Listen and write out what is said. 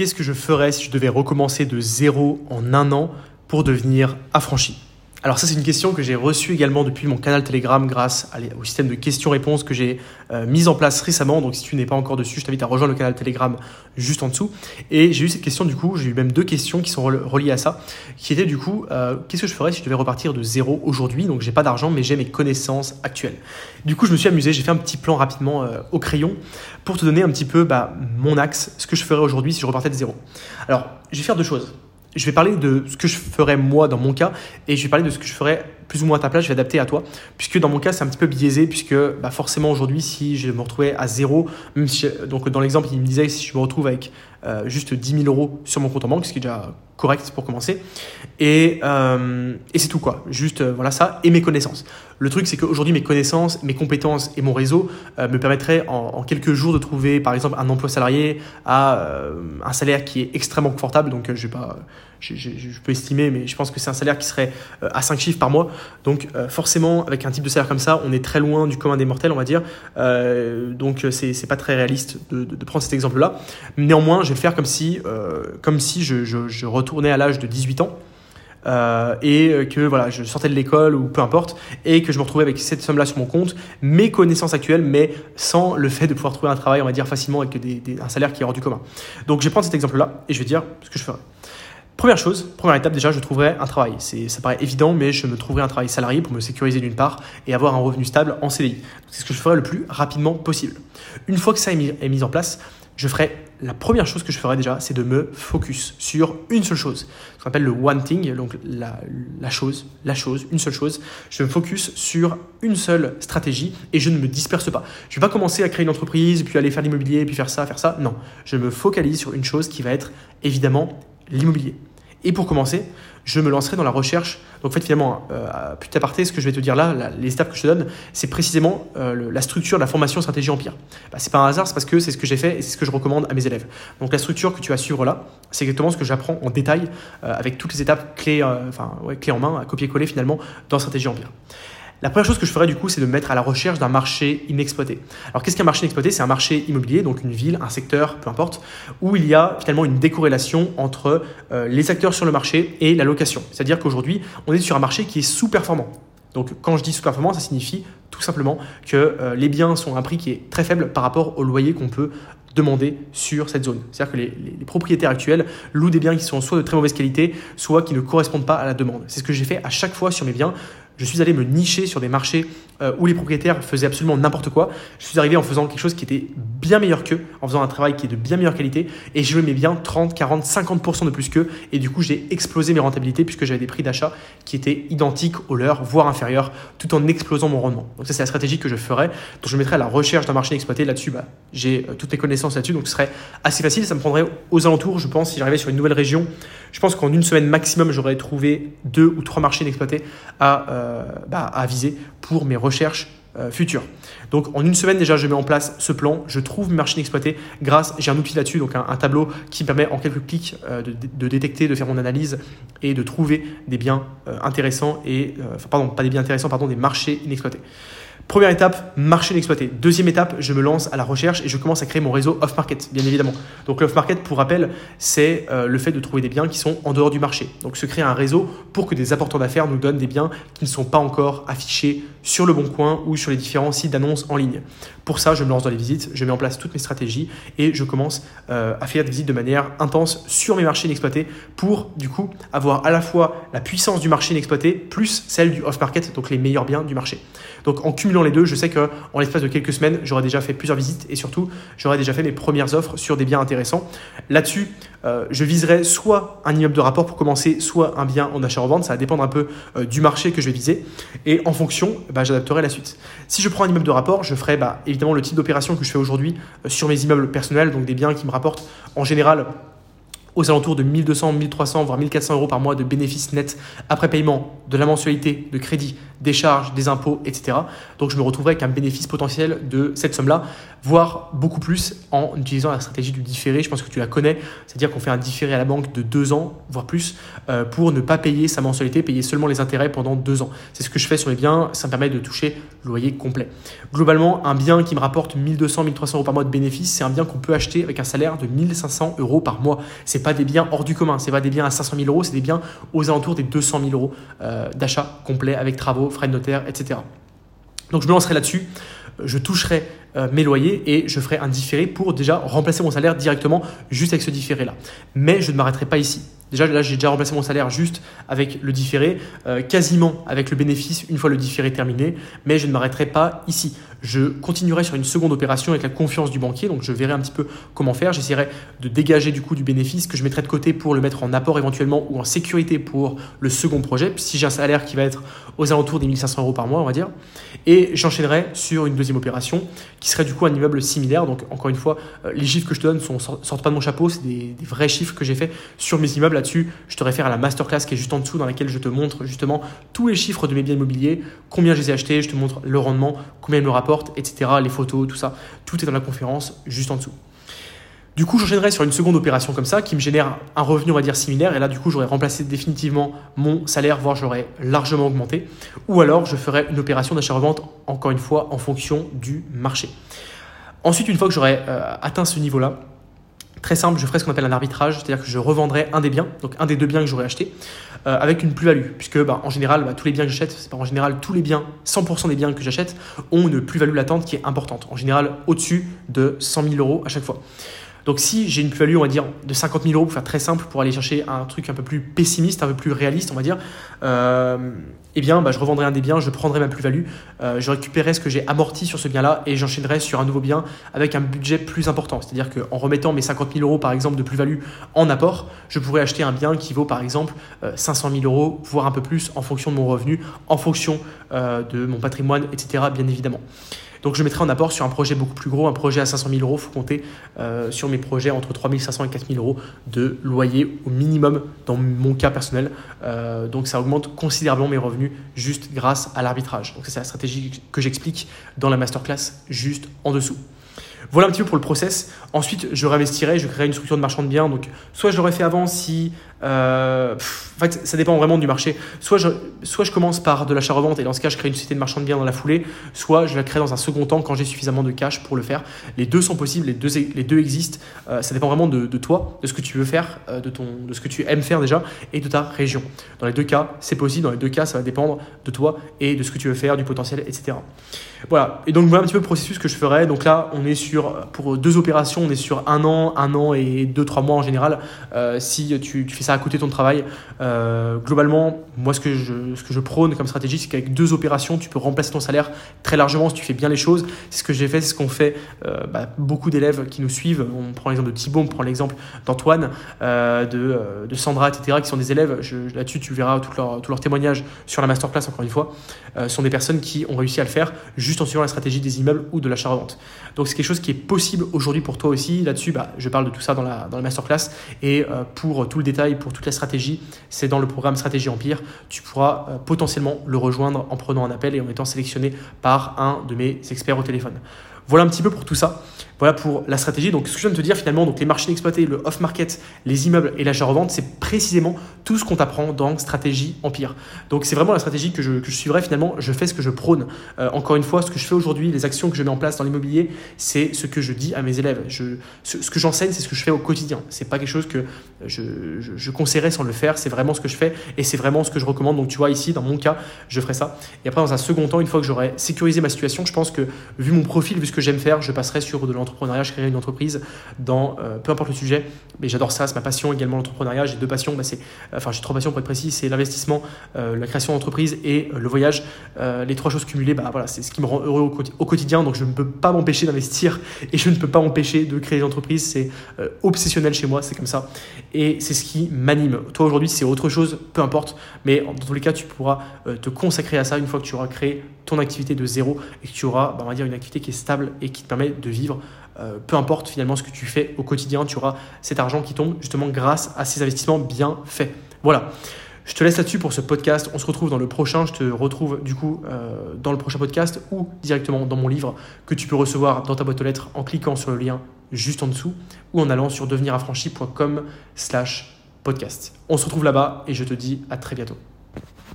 qu'est-ce que je ferais si je devais recommencer de zéro en un an pour devenir affranchi? Alors ça c'est une question que j'ai reçue également depuis mon canal Telegram grâce au système de questions-réponses que j'ai euh, mis en place récemment. Donc si tu n'es pas encore dessus, je t'invite à rejoindre le canal Telegram juste en dessous. Et j'ai eu cette question du coup, j'ai eu même deux questions qui sont reliées à ça, qui étaient du coup, euh, qu'est-ce que je ferais si je devais repartir de zéro aujourd'hui? Donc j'ai pas d'argent mais j'ai mes connaissances actuelles. Du coup je me suis amusé, j'ai fait un petit plan rapidement euh, au crayon pour te donner un petit peu bah, mon axe, ce que je ferais aujourd'hui si je repartais de zéro. Alors je vais faire deux choses je vais parler de ce que je ferais moi dans mon cas et je vais parler de ce que je ferais plus ou moins à ta place, je vais adapter à toi. Puisque dans mon cas, c'est un petit peu biaisé, puisque bah, forcément aujourd'hui, si je me retrouvais à zéro, donc dans l'exemple, il me disait si je me retrouve avec euh, juste 10 000 euros sur mon compte en banque, ce qui est déjà correct pour commencer. Et, euh, et c'est tout quoi. Juste euh, voilà ça et mes connaissances. Le truc, c'est qu'aujourd'hui, mes connaissances, mes compétences et mon réseau me permettraient en, quelques jours de trouver, par exemple, un emploi salarié à un salaire qui est extrêmement confortable. Donc, je vais pas je, peux estimer, mais je pense que c'est un salaire qui serait à 5 chiffres par mois. Donc forcément, avec un type de salaire comme ça, on est très loin du commun des mortels, on va dire. Donc c'est, pas très réaliste de, prendre cet exemple-là. Néanmoins, je vais faire comme si, comme si je, retournais à l'âge de 18 ans. et que voilà, je sortais de l'école ou peu importe, et que je me retrouvais avec cette somme-là sur mon compte, mes connaissances actuelles, mais sans le fait de pouvoir trouver un travail, on va dire facilement avec un salaire qui est hors du commun. Donc je vais prendre cet exemple-là et je vais dire ce que je ferai. Première chose, première étape déjà, je trouverai un travail. Ça paraît évident, mais je me trouverai un travail salarié pour me sécuriser d'une part et avoir un revenu stable en CDI. C'est ce que je ferai le plus rapidement possible. Une fois que ça est mis, en place, je ferai la première chose que je ferai déjà, c'est de me focus sur une seule chose. Ce qu'on appelle le one thing, donc la, la, chose, la chose, une seule chose. Je me focus sur une seule stratégie et je ne me disperse pas. Je ne vais pas commencer à créer une entreprise, puis aller faire l'immobilier, puis faire ça, faire ça. Non, je me focalise sur une chose qui va être évidemment l'immobilier. Et pour commencer, je me lancerai dans la recherche. Donc en fait, finalement, euh, plus aparté, ce que je vais te dire là, les étapes que je te donne, c'est précisément euh, la structure de la formation stratégie empire. Bah, c'est pas un hasard, c'est parce que c'est ce que j'ai fait et c'est ce que je recommande à mes élèves. Donc la structure que tu vas suivre là, c'est exactement ce que j'apprends en détail euh, avec toutes les étapes clés, euh, enfin clés en main, à copier-coller finalement dans stratégie empire. La première chose que je ferais du coup, c'est de me mettre à la recherche d'un marché inexploité. Alors qu'est-ce qu'un marché inexploité? C'est un marché immobilier, donc une ville, un secteur, peu importe, où il y a finalement une décorrélation entre euh, les acteurs sur le marché et la location. C'est-à-dire qu'aujourd'hui, on est sur un marché qui est sous-performant. Donc quand je dis sous-performant, ça signifie tout simplement que euh, les biens sont à un prix qui est très faible par rapport au loyer qu'on peut demander sur cette zone. C'est-à-dire que les, les, propriétaires actuels louent des biens qui sont soit de très mauvaise qualité, soit qui ne correspondent pas à la demande. C'est ce que j'ai fait à chaque fois sur mes biens je suis allé me nicher sur des marchés euh, où les propriétaires faisaient absolument n'importe quoi. Je suis arrivé en faisant quelque chose qui était bien meilleur qu'eux, en faisant un travail qui est de bien meilleure qualité, et je mets bien 30, 40, 50% de plus qu'eux, et du coup j'ai explosé mes rentabilités puisque j'avais des prix d'achat qui étaient identiques aux leurs, voire inférieurs, tout en explosant mon rendement. Donc ça c'est la stratégie que je ferais. Donc je mettrais à la recherche d'un marché inexploité. Là-dessus, bah, j'ai euh, toutes les connaissances là-dessus, donc ce serait assez facile. Ça me prendrait aux alentours, je pense, si j'arrivais sur une nouvelle région, je pense qu'en une semaine maximum, j'aurais trouvé deux ou trois marchés inexploités à, euh, bah, à viser pour mes recherches euh, futures. Donc en une semaine déjà, je mets en place ce plan, je trouve mes marchés inexploités grâce, j'ai un outil là-dessus, donc un, tableau qui me permet en quelques clics euh, de, détecter, de faire mon analyse et de trouver des biens intéressants et, pardon, pas des biens intéressants, pardon, des marchés inexploités. Première étape, marché inexploité. Deuxième étape, je me lance à la recherche et je commence à créer mon réseau off-market, bien évidemment. Donc l'off-market, pour rappel, c'est euh, le fait de trouver des biens qui sont en dehors du marché. Donc se créer un réseau pour que des apporteurs d'affaires nous donnent des biens qui ne sont pas encore affichés sur le bon coin ou sur les différents sites d'annonces en ligne. Pour ça, je me lance dans les visites, je mets en place toutes mes stratégies et je commence euh, à faire des visites de manière intense sur mes marchés inexploités pour du coup avoir à la fois la puissance du marché inexploité plus celle du off-market, donc les meilleurs biens du marché. Donc en cumulant les deux, je sais qu'en l'espace de quelques semaines, j'aurai déjà fait plusieurs visites et surtout, j'aurai déjà fait mes premières offres sur des biens intéressants. Là-dessus, euh, je viserai soit un immeuble de rapport pour commencer, soit un bien en achat-revente. Ça va dépendre un peu euh, du marché que je vais viser. Et en fonction, bah, j'adapterai la suite. Si je prends un immeuble de rapport, je ferai bah, évidemment le type d'opération que je fais aujourd'hui euh, sur mes immeubles personnels, donc des biens qui me rapportent en général aux alentours de 1200, 1300, voire 1400 euros par mois de bénéfices nets après paiement de la mensualité, de crédit, des charges, des impôts, etc. Donc je me retrouverai avec un bénéfice potentiel de cette somme-là, voire beaucoup plus en utilisant la stratégie du différé. Je pense que tu la connais, c'est-à-dire qu'on fait un différé à la banque de deux ans, voire plus, euh, pour ne pas payer sa mensualité, payer seulement les intérêts pendant deux ans. C'est ce que je fais sur les biens, ça me permet de toucher le loyer complet. Globalement, un bien qui me rapporte 1200, 1300 euros par mois de bénéfices, c'est un bien qu'on peut acheter avec un salaire de 1500 euros par mois. C'est pas des biens hors du commun, c'est pas des biens à 500 000 euros, c'est des biens aux alentours des 200 000 euros euh, d'achat complet avec travaux, frais de notaire, etc. Donc je me lancerai là-dessus, je toucherai euh, mes loyers et je ferai un différé pour déjà remplacer mon salaire directement juste avec ce différé-là. Mais je ne m'arrêterai pas ici. Déjà, là, j'ai déjà remplacé mon salaire juste avec le différé, euh, quasiment avec le bénéfice une fois le différé terminé, mais je ne m'arrêterai pas ici. Je continuerai sur une seconde opération avec la confiance du banquier, donc je verrai un petit peu comment faire. J'essaierai de dégager du coup du bénéfice que je mettrai de côté pour le mettre en apport éventuellement ou en sécurité pour le second projet, si j'ai un salaire qui va être aux alentours des 1500 euros par mois, on va dire. Et j'enchaînerai sur une deuxième opération qui serait du coup un immeuble similaire. Donc encore une fois, euh, les chiffres que je te donne ne sortent pas de mon chapeau, c'est des, vrais chiffres que j'ai fait sur mes immeubles là-dessus. Je te réfère à la masterclass qui est juste en dessous dans laquelle je te montre justement tous les chiffres de mes biens immobiliers, combien je les ai achetés, je te montre le rendement, combien ils me rapportent etc. Les photos, tout ça, tout est dans la conférence juste en dessous. Du coup, j'enchaînerai sur une seconde opération comme ça qui me génère un revenu, on va dire, similaire. Et là, du coup, j'aurais remplacé définitivement mon salaire, voire j'aurais largement augmenté. Ou alors, je ferai une opération d'achat-revente, encore une fois, en fonction du marché. Ensuite, une fois que j'aurai euh, atteint ce niveau-là, Très simple, je ferai ce qu'on appelle un arbitrage, c'est-à-dire que je revendrai un des biens, donc un des deux biens que j'aurais acheté, euh, avec une plus-value, puisque bah, en général, bah, tous les biens que j'achète, c'est pas en général tous les biens, 100% des biens que j'achète ont une plus-value latente qui est importante, en général au-dessus de 100 000 euros à chaque fois. Donc si j'ai une plus-value, on va dire, de 50 000 euros pour faire très simple, pour aller chercher un truc un peu plus pessimiste, un peu plus réaliste, on va dire, euh, eh bien, bah, je revendrai un des biens, je prendrai ma plus-value, euh, je récupérerai ce que j'ai amorti sur ce bien-là et j'enchaînerai sur un nouveau bien avec un budget plus important. C'est-à-dire qu'en remettant mes 50 000 euros, par exemple, de plus-value en apport, je pourrais acheter un bien qui vaut, par exemple, 500 euh, 000 euros, voire un peu plus en fonction de mon revenu, en fonction de mon patrimoine, etc., bien évidemment. Donc je mettrai en apport sur un projet beaucoup plus gros, un projet à 500 000 euros, il faut compter euh, sur mes projets entre 3 500 et 4 000 euros de loyer au minimum dans mon cas personnel. Euh, donc ça augmente considérablement mes revenus juste grâce à l'arbitrage. Donc c'est la stratégie que j'explique dans la masterclass juste en dessous. Voilà un petit peu pour le process. Ensuite, je réinvestirai, je créerai une structure de marchand de biens. Donc, soit je l'aurais fait avant si. Euh, en fait, ça dépend vraiment du marché. Soit je, soit je commence par de l'achat-revente et dans ce cas, je crée une société de marchand de biens dans la foulée. Soit je la crée dans un second temps quand j'ai suffisamment de cash pour le faire. Les deux sont possibles, les deux, les deux existent. Euh, ça dépend vraiment de, toi, de ce que tu veux faire, euh, de, ton, de ce que tu aimes faire déjà et de ta région. Dans les deux cas, c'est possible. Dans les deux cas, ça va dépendre de toi et de ce que tu veux faire, du potentiel, etc. Voilà. Et donc, voilà un petit peu le processus que je ferai. Donc là, on est sur, pour deux opérations, on est sur un an, un an et deux, trois mois en général. Euh, si tu, fais ça à côté de ton travail, euh, globalement, moi, ce que, je, ce que je prône comme stratégie, c'est qu'avec deux opérations, tu peux remplacer ton salaire très largement si tu fais bien les choses. C'est ce que j'ai fait, c'est ce qu'ont fait euh, bah, beaucoup d'élèves qui nous suivent. On prend l'exemple de Thibaut, on prend l'exemple d'Antoine, de, de, Sandra, etc., qui sont des élèves. Là-dessus, tu verras tous leurs leur témoignages sur la masterclass, encore une fois. sont des personnes qui ont réussi à le faire en suivant la stratégie des immeubles ou de l'achat-revente. Donc c'est quelque chose qui est possible aujourd'hui pour toi aussi. Là-dessus, bah, je parle de tout ça dans la, masterclass. Et euh, pour tout le détail, pour toute la stratégie, c'est dans le programme Stratégie Empire. Tu pourras euh, potentiellement le rejoindre en prenant un appel et en étant sélectionné par un de mes experts au téléphone. Voilà un petit peu pour tout ça. Voilà pour la stratégie. Donc, ce que je viens de te dire finalement, donc les marchés inexploités, le off-market, les immeubles et l'achat-revente, c'est précisément tout ce qu'on t'apprend dans Stratégie Empire. Donc, c'est vraiment la stratégie que je, suivrai finalement. Je fais ce que je prône. Euh, encore une fois, ce que je fais aujourd'hui, les actions que je mets en place dans l'immobilier, c'est ce que je dis à mes élèves. Je, ce, que j'enseigne, c'est ce que je fais au quotidien. C'est pas quelque chose que je, je, je conseillerais sans le faire. C'est vraiment ce que je fais et c'est vraiment ce que je recommande. Donc, tu vois, ici, dans mon cas, je ferai ça. Et après, dans un second temps, une fois que j'aurai sécurisé ma situation, je pense que vu mon profil, vu ce que j'aime faire, je passerai sur de l'entrepreneuriat, je créerai une entreprise dans euh, peu importe le sujet. Mais j'adore ça, c'est ma passion également l'entrepreneuriat. J'ai deux passions, bah, c'est, euh, enfin j'ai trois passions pour être précis, c'est l'investissement, euh, la création d'entreprise et le voyage. les trois choses cumulées, bah, voilà, c'est ce qui me rend heureux au, quotidien. Donc je ne peux pas m'empêcher d'investir et je ne peux pas m'empêcher de créer des entreprises. C'est obsessionnel chez moi, c'est comme ça. Et c'est ce qui m'anime. Toi aujourd'hui, c'est autre chose, peu importe. Mais dans tous les cas, tu pourras te consacrer à ça une fois que tu auras créé ton activité de zéro et que tu auras, bah, on va dire, une activité qui est stable et qui te permet de vivre. Euh, peu importe finalement ce que tu fais au quotidien, tu auras cet argent qui tombe justement grâce à ces investissements bien faits. Voilà. Je te laisse là-dessus pour ce podcast. On se retrouve dans le prochain. Je te retrouve du coup euh, dans le prochain podcast ou directement dans mon livre que tu peux recevoir dans ta boîte aux lettres en cliquant sur le lien juste en dessous ou en allant sur deveniraffranchi.com slash podcast. On se retrouve là-bas et je te dis à très bientôt.